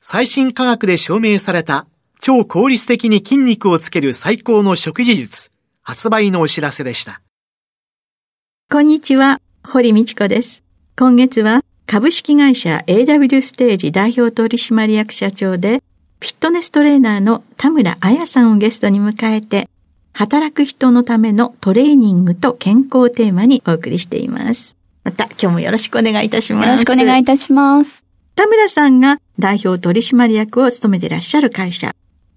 最新科学で証明された超効率的に筋肉をつける最高の食事術、発売のお知らせでした。こんにちは、堀道子です。今月は株式会社 AW ステージ代表取締役社長で、フィットネストレーナーの田村彩さんをゲストに迎えて、働く人のためのトレーニングと健康テーマにお送りしています。また今日もよろしくお願いいたします。よろしくお願いいたします。田村さんが代表取締役を務めていらっしゃる会社、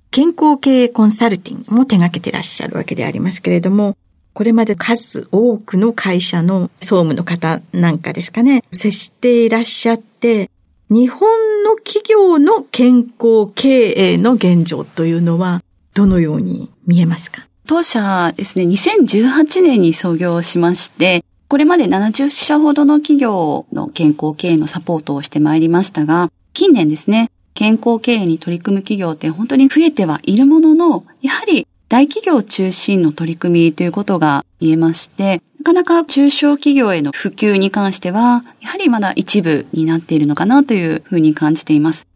健康経営コンサルティングも手掛けていらっしゃるわけでありますけれども、これまで数多くの会社の総務の方なんかですかね、接していらっしゃって、日本の企業の健康経営の現状というのはどのように見えますか？当社ですね、2018年に創業しまして、これまで70社ほどの企業の健康経営のサポートをしてまいりましたが、近年ですね、健康経営に取り組む企業って本当に増えてはいるものの、やはり大企業中心の取り組みということが言えまして、なかなか中小企業への普及に関しては、やはりまだ一部になっているのかなというふうに感じています。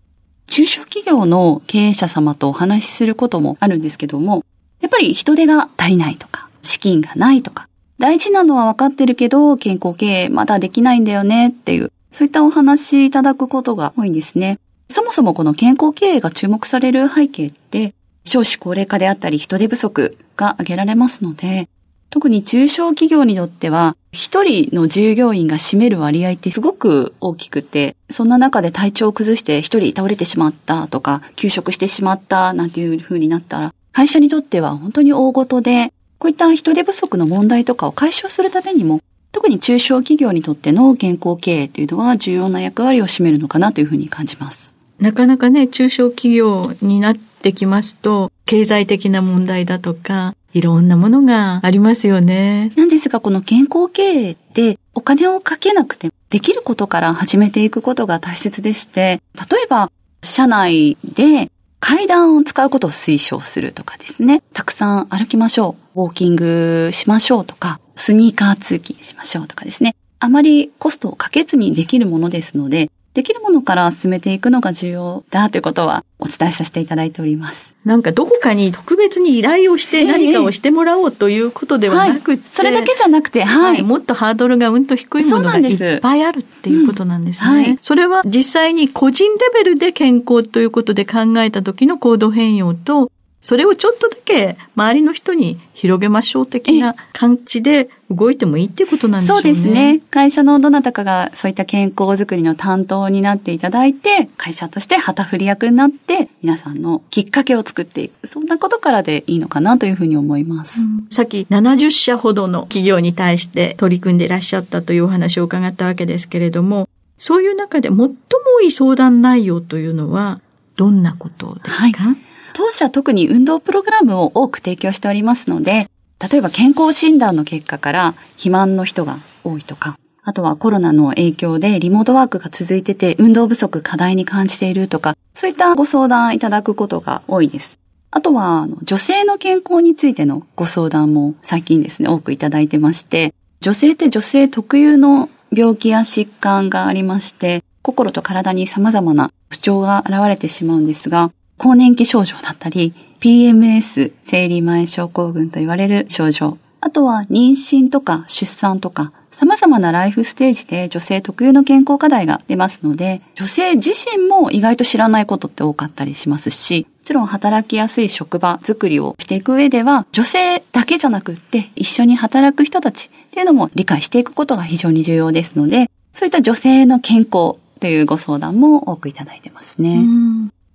中小企業の経営者様とお話しすることもあるんですけども、やっぱり人手が足りないとか、資金がないとか、大事なのは分かってるけど、健康経営まだできないんだよねっていう、そういったお話いただくことが多いんですね。そもそもこの健康経営が注目される背景って、少子高齢化であったり人手不足が挙げられますので、特に中小企業によっては、一人の従業員が占める割合ってすごく大きくて、そんな中で体調を崩して一人倒れてしまったとか、休職してしまったなんていう風になったら、会社にとっては本当に大ごとで、こういった人手不足の問題とかを解消するためにも、特に中小企業にとっての健康経営というのは重要な役割を占めるのかなというふうに感じます。なかなかね、中小企業になってきますと、経済的な問題だとか、いろんなものがありますよね。なんですが、この健康経営ってお金をかけなくてできることから始めていくことが大切でして、例えば、社内で階段を使うことを推奨するとかですね。たくさん歩きましょう。ウォーキングしましょうとか、スニーカー通勤しましょうとかですね。あまりコストをかけずにできるものですので、できるものから進めていくのが重要だということはお伝えさせていただいております。なんかどこかに特別に依頼をして何かをしてもらおうということではなくて、はい、それだけじゃなくて、はい、はい、もっとハードルがうんと低いものがいっぱいあるっていうことなんですね。うんはい、それは実際に個人レベルで健康ということで考えた時の行動変容と、それをちょっとだけ周りの人に広げましょう的な感じで動いてもいいってことなんですね。そうですね。会社のどなたかがそういった健康づくりの担当になっていただいて、会社として旗振り役になって、皆さんのきっかけを作っていく。そんなことからでいいのかなというふうに思います。うん、さっき70社ほどの企業に対して取り組んでいらっしゃったというお話を伺ったわけですけれども、そういう中で最も多い相談内容というのは、どんなことですか、はい当社特に運動プログラムを多く提供しておりますので、例えば健康診断の結果から肥満の人が多いとか、あとはコロナの影響でリモートワークが続いてて運動不足課題に感じているとか、そういったご相談いただくことが多いです。あとは、女性の健康についてのご相談も最近ですね、多くいただいてまして、女性って女性特有の病気や疾患がありまして、心と体に様々な不調が現れてしまうんですが、更年期症状だったり、PMS、生理前症候群と言われる症状、あとは妊娠とか出産とか、様々なライフステージで女性特有の健康課題が出ますので、女性自身も意外と知らないことって多かったりしますし、もちろん働きやすい職場作りをしていく上では、女性だけじゃなくって、一緒に働く人たちっていうのも理解していくことが非常に重要ですので、そういった女性の健康というご相談も多くいただいてますね。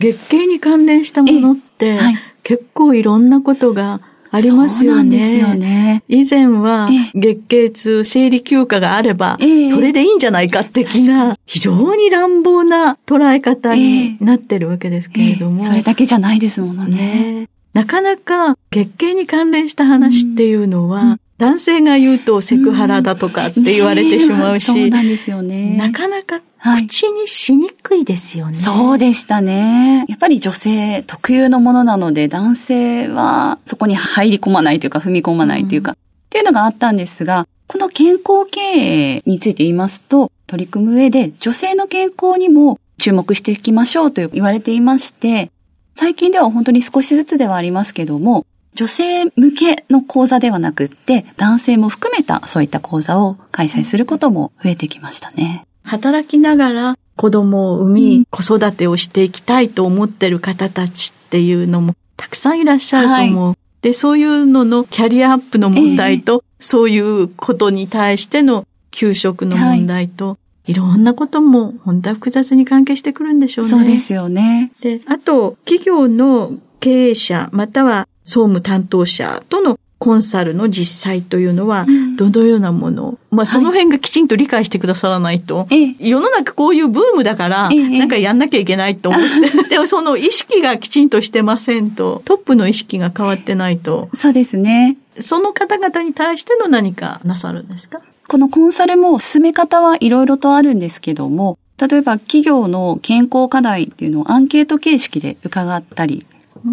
月経に関連したものって、はい、結構いろんなことがありますよね。そうなんですよね。以前は月経痛、生理休暇があれば、それでいいんじゃないか的な、非常に乱暴な捉え方になってるわけですけれども。それだけじゃないですものね。なかなか月経に関連した話っていうのは、男性が言うとセクハラだとかって言われてしまうし、そうなんですよね。なかなか口にしにくいですよね、はい、そうでしたね。やっぱり女性特有のものなので、男性はそこに入り込まないというか、踏み込まないというか、うん、っていうのがあったんですが、この健康経営について言いますと、取り組む上で女性の健康にも注目していきましょうと言われていまして、最近では本当に少しずつではありますけども、女性向けの講座ではなくって、男性も含めたそういった講座を開催することも増えてきましたね。働きながら子供を産み、うん、子育てをしていきたいと思ってる方たちっていうのもたくさんいらっしゃると思う。はい、で、そういうののキャリアアップの問題と、えー、そういうことに対しての給食の問題と、はい、いろんなことも本当は複雑に関係してくるんでしょうね。そうですよね。で、あと、企業の経営者、または総務担当者とのコンサルの実際というのは、どのようなもの、うん、まあ、その辺がきちんと理解してくださらないと、はい、世の中こういうブームだから、なんかやんなきゃいけないと思って、でもその意識がきちんとしてませんと、トップの意識が変わってないと。そうですね。その方々に対しての何かなさるんですか？このコンサルも進め方はいろいろとあるんですけども、例えば企業の健康課題っていうのをアンケート形式で伺ったり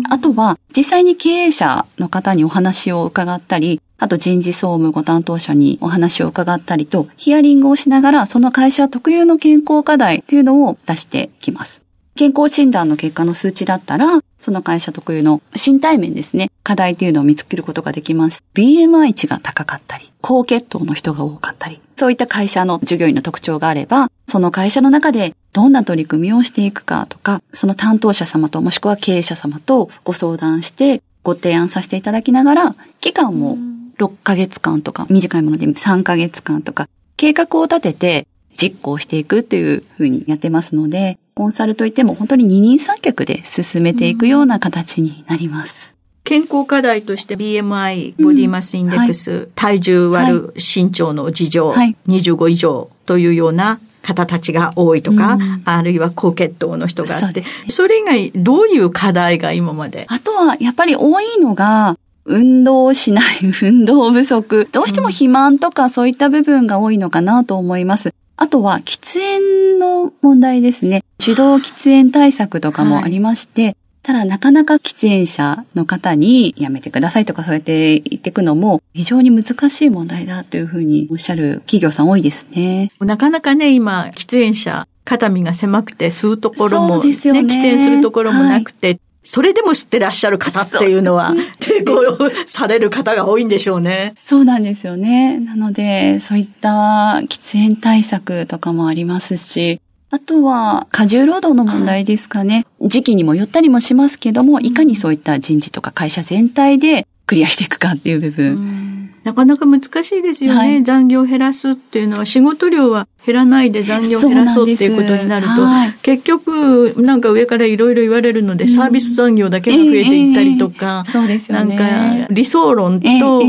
あとは、実際に経営者の方にお話を伺ったり、あと人事総務ご担当者にお話を伺ったりと、ヒアリングをしながら、その会社特有の健康課題というのを出してきます。健康診断の結果の数値だったら、その会社特有の身体面ですね、課題というのを見つけることができます。BMI 値が高かったり、高血糖の人が多かったり、そういった会社の従業員の特徴があれば、その会社の中でどんな取り組みをしていくかとか、その担当者様ともしくは経営者様とご相談してご提案させていただきながら、期間も6ヶ月間とか、短いもので3ヶ月間とか、計画を立てて実行していくというふうにやってますので、コンサルといっても本当に二人三脚で進めていくような形になります。健康課題として BMI、ボディマスインデックス、うんはい、体重割る身長の事情、はい、25以上というような方たちが多いとか、うん、あるいは高血糖の人があってそ、それ以外どういう課題が今まで？あとはやっぱり多いのが、運動をしない、運動不足。どうしても肥満とかそういった部分が多いのかなと思います。あとは喫煙の問題ですね。手動喫煙対策とかもありまして、はい、ただなかなか喫煙者の方にやめてくださいとかそうやって言っていくのも非常に難しい問題だというふうにおっしゃる企業さん多いですね。なかなかね、今、喫煙者肩身が狭くて吸うところも、ね、ね、喫煙するところもなくて、はいそれでも知ってらっしゃる方っていうのは、抵抗される方が多いんでしょうね。そうなんですよね。なので、そういった喫煙対策とかもありますし、あとは、過重労働の問題ですかね。時期にもよったりもしますけども、いかにそういった人事とか会社全体でクリアしていくかっていう部分。なかなか難しいですよね、はい、残業減らすっていうのは仕事量は減らないで残業減らそうっていうことになると、はい、結局なんか上からいろいろ言われるので、サービス残業だけが増えていったりとか、えーえー、そうですよね、なんか理想論と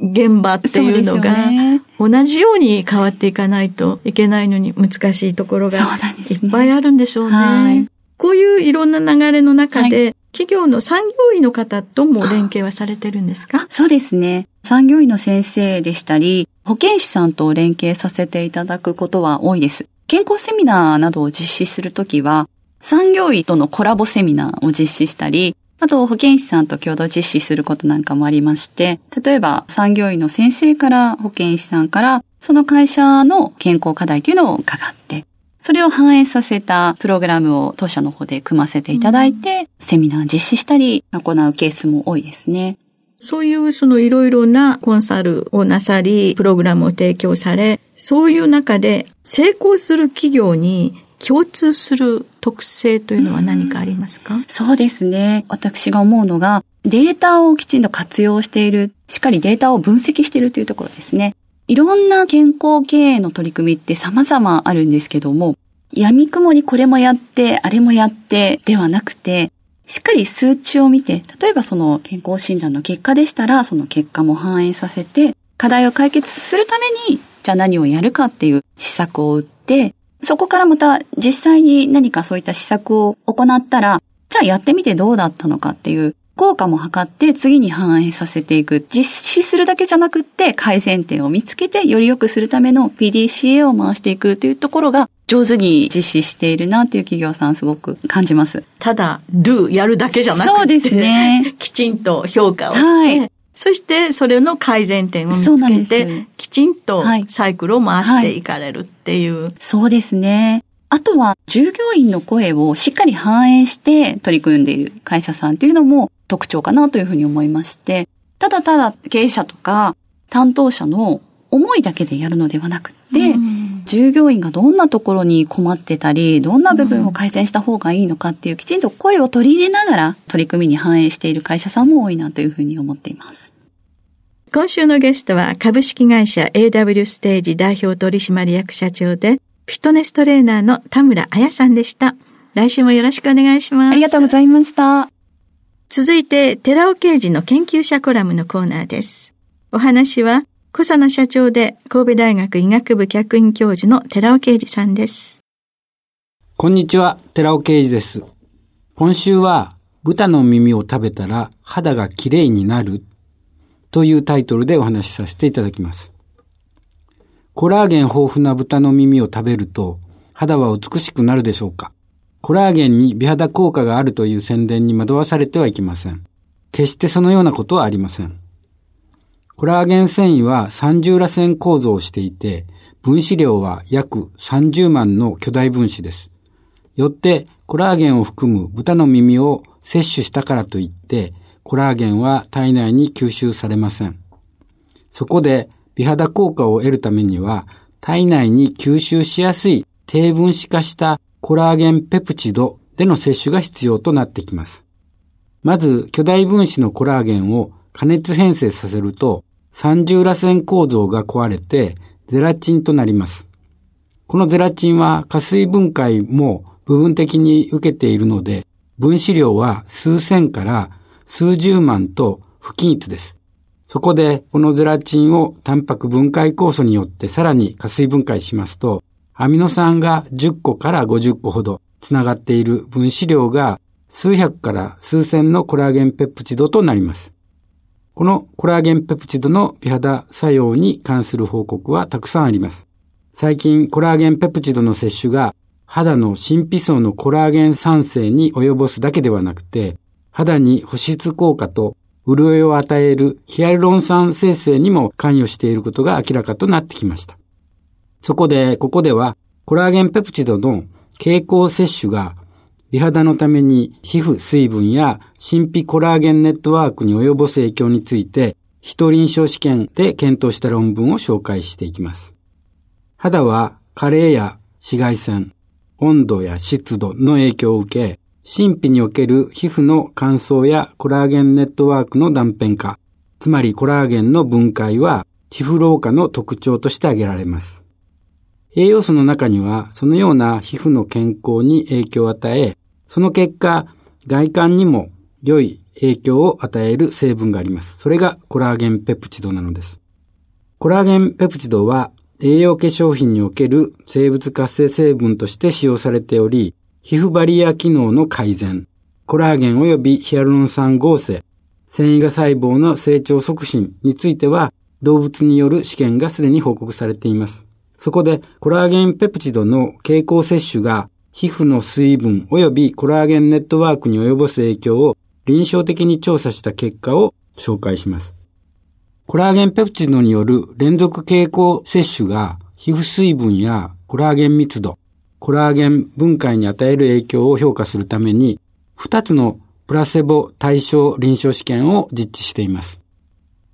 現場っていうのが同じように変わっていかないといけないのに難しいところがいっぱいあるんでしょうね。はい、こういういろんな流れの中で、企業の産業医の方とも連携はされてるんですか？そうですね。産業医の先生でしたり、保健師さんと連携させていただくことは多いです。健康セミナーなどを実施するときは、産業医とのコラボセミナーを実施したり、あと保健師さんと共同実施することなんかもありまして、例えば産業医の先生から保健師さんからその会社の健康課題というのを伺って、それを反映させたプログラムを当社の方で組ませていただいて、セミナー実施したり行うケースも多いですね。そういうそのいろいろなコンサルをなさり、プログラムを提供され、そういう中で成功する企業に共通する特性というのは何かありますか、そうですね。私が思うのが、データをきちんと活用している、しっかりデータを分析しているというところですね。いろんな健康経営の取り組みって様々あるんですけども、闇雲にこれもやって、あれもやってではなくて、しっかり数値を見て、例えばその健康診断の結果でしたら、その結果も反映させて、課題を解決するために、じゃあ何をやるかっていう施策を打って、そこからまた実際に何かそういった施策を行ったら、じゃあやってみてどうだったのかっていう効果も測って次に反映させていく。実施するだけじゃなくって改善点を見つけてより良くするための PDCA を回していくというところが上手に実施しているなっていう企業さんすごく感じます。ただ、do やるだけじゃなくて。そうですね。きちんと評価をして、はい、そしてそれの改善点を見つけて、きちんとサイクルを回していかれるっていう。はいはい、そうですね。あとは従業員の声をしっかり反映して取り組んでいる会社さんっていうのも特徴かなというふうに思いまして、ただただ経営者とか担当者の思いだけでやるのではなくて、うん従業員がどんなところに困ってたり、どんな部分を改善した方がいいのかっていうきちんと声を取り入れながら取り組みに反映している会社さんも多いなというふうに思っています。今週のゲストは株式会社 AW ステージ代表取締役社長でフィットネストレーナーの田村彩さんでした。来週もよろしくお願いします。ありがとうございました。続いて、寺尾刑事の研究者コラムのコーナーです。お話は、小佐野社長で神戸大学医学部客員教授の寺尾啓二さんです。こんにちは、寺尾啓二です。今週は、豚の耳を食べたら肌がきれいになるというタイトルでお話しさせていただきます。コラーゲン豊富な豚の耳を食べると肌は美しくなるでしょうか？コラーゲンに美肌効果があるという宣伝に惑わされてはいけません。決してそのようなことはありません。コラーゲン繊維は三重らせん構造をしていて、分子量は約30万の巨大分子です。よって、コラーゲンを含む豚の耳を摂取したからといって、コラーゲンは体内に吸収されません。そこで、美肌効果を得るためには、体内に吸収しやすい低分子化したコラーゲンペプチドでの摂取が必要となってきます。まず、巨大分子のコラーゲンを加熱変性させると、三重螺旋構造が壊れてゼラチンとなります。このゼラチンは加水分解も部分的に受けているので、分子量は数千から数十万と不均一です。そこで、このゼラチンをタンパク分解酵素によってさらに加水分解しますと、アミノ酸が10個から50個ほどつながっている分子量が数百から数千のコラーゲンペプチドとなります。このコラーゲンペプチドの美肌作用に関する報告はたくさんあります。最近コラーゲンペプチドの摂取が肌の神秘層のコラーゲン酸性に及ぼすだけではなくて、肌に保湿効果と潤いを与えるヒアルロン酸生成にも関与していることが明らかとなってきました。そこで、ここでは、コラーゲンペプチドの経口摂取が美肌のために皮膚水分や神秘コラーゲンネットワークに及ぼす影響について、非臨床試験で検討した論文を紹介していきます。肌は加齢や紫外線、温度や湿度の影響を受け、神秘における皮膚の乾燥やコラーゲンネットワークの断片化、つまりコラーゲンの分解は皮膚老化の特徴として挙げられます。栄養素の中にはそのような皮膚の健康に影響を与え、その結果、外観にも良い影響を与える成分があります。それがコラーゲンペプチドなのです。コラーゲンペプチドは栄養化粧品における生物活性成分として使用されており、皮膚バリア機能の改善、コラーゲン及びヒアルロン酸合成、繊維が細胞の成長促進については動物による試験がすでに報告されています。そこでコラーゲンペプチドの経口摂取が皮膚の水分及びコラーゲンネットワークに及ぼす影響を臨床的に調査した結果を紹介します。コラーゲンペプチドによる連続経口摂取が皮膚水分やコラーゲン密度、コラーゲン分解に与える影響を評価するために、2つのプラセボ対象臨床試験を実施しています。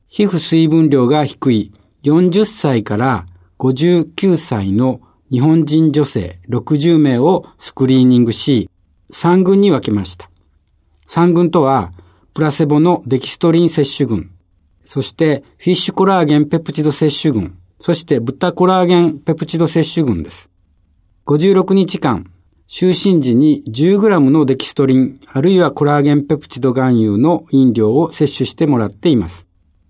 皮膚水分量が低い40歳から59歳の日本人女性60名をスクリーニングし、3群に分けました。3群とは、プラセボのデキストリン摂取群、そしてフィッシュコラーゲンペプチド摂取群、そして豚コラーゲンペプチド摂取群です。56日間、就寝時に 10g のデキストリン、あるいはコラーゲンペプチド含有の飲料を摂取してもらっています。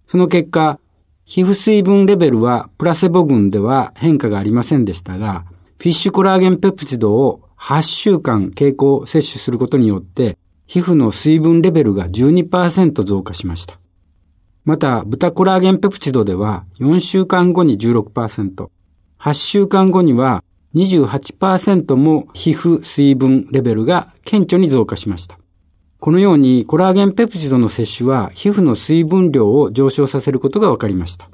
その結果、皮膚水分レベルはプラセボ群では変化がありませんでしたが、フィッシュコラーゲンペプチドを8週間経口摂取することによって、皮膚の水分レベルが12%増加しました。また、豚コラーゲンペプチドでは4週間後に16%、8週間後には28%も皮膚水分レベルが顕著に増加しました。このようにコラーゲンペプチドの摂取は皮膚の水分量を上昇させることが分かりました。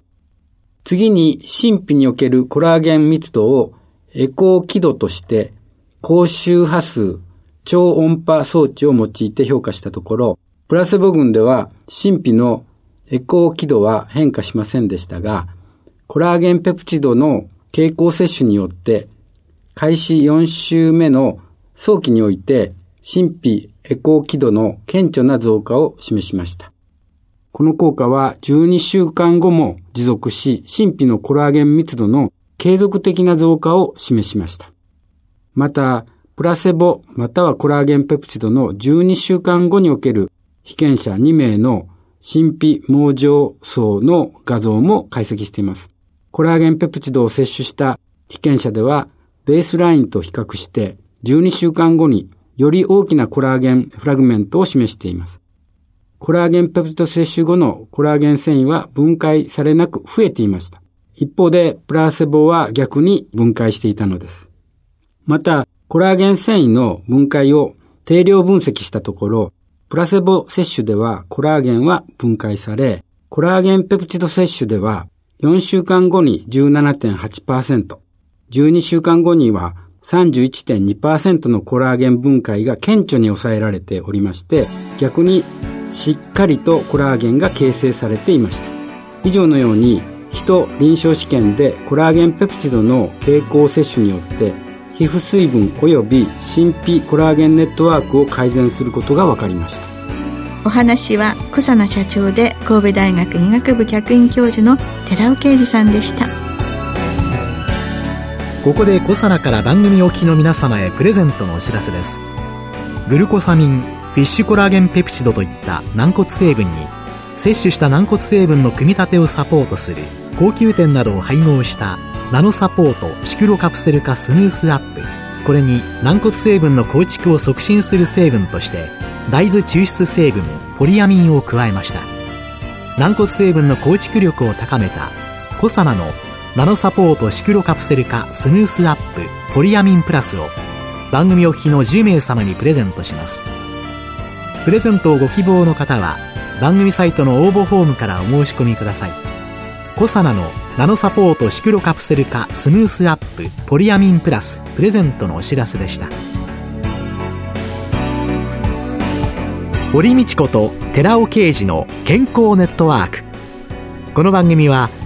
次に神秘におけるコラーゲン密度をエコー輝度として高周波数超音波装置を用いて評価したところ、プラセボ群では神秘のエコー輝度は変化しませんでしたが、コラーゲンペプチドの経口摂取によって開始4週目の早期において神秘エコー輝度の顕著な増加を示しました。この効果は12週間後も持続し、神秘のコラーゲン密度の継続的な増加を示しました。また、プラセボまたはコラーゲンペプチドの12週間後における被験者2名の神秘網状層の画像も解析しています。コラーゲンペプチドを摂取した被験者では、ベースラインと比較して12週間後により大きなコラーゲンフラグメントを示しています。コラーゲンペプチド摂取後のコラーゲン繊維は分解されなく増えていました。一方で、プラセボは逆に分解していたのです。また、コラーゲン繊維の分解を定量分析したところ、プラセボ摂取ではコラーゲンは分解され、コラーゲンペプチド摂取では4週間後に17.8%、12週間後には31.2%のコラーゲン分解が顕著に抑えられておりまして、逆にしっかりとコラーゲンが形成されていました。以上のように、人臨床試験でコラーゲンペプチドの経口摂取によって皮膚水分及び神秘コラーゲンネットワークを改善することが分かりましたお話は小佐奈社長で神戸大学医学部客員教授の寺尾啓二さんでしたここでコサナから番組お聞きの皆様へプレゼントのお知らせです。グルコサミンフィッシュコラーゲンペプチドといった軟骨成分に摂取した軟骨成分の組み立てをサポートする高級店などを配合したナノサポートシクロカプセル化スムースアップ。これに軟骨成分の構築を促進する成分として大豆抽出成分ポリアミンを加えました。軟骨成分の構築力を高めたコサナのナノサポートシクロカプセル化スムースアップポリアミンプラスを番組お聞きの10名様にプレゼントします。プレゼントをご希望の方は番組サイトの応募フォームからお申し込みください。コサナのナノサポートシクロカプセル化スムースアップポリアミンプラスプレゼントのお知らせでした。堀道子と寺尾啓二の健康ネットワーク。この番組は「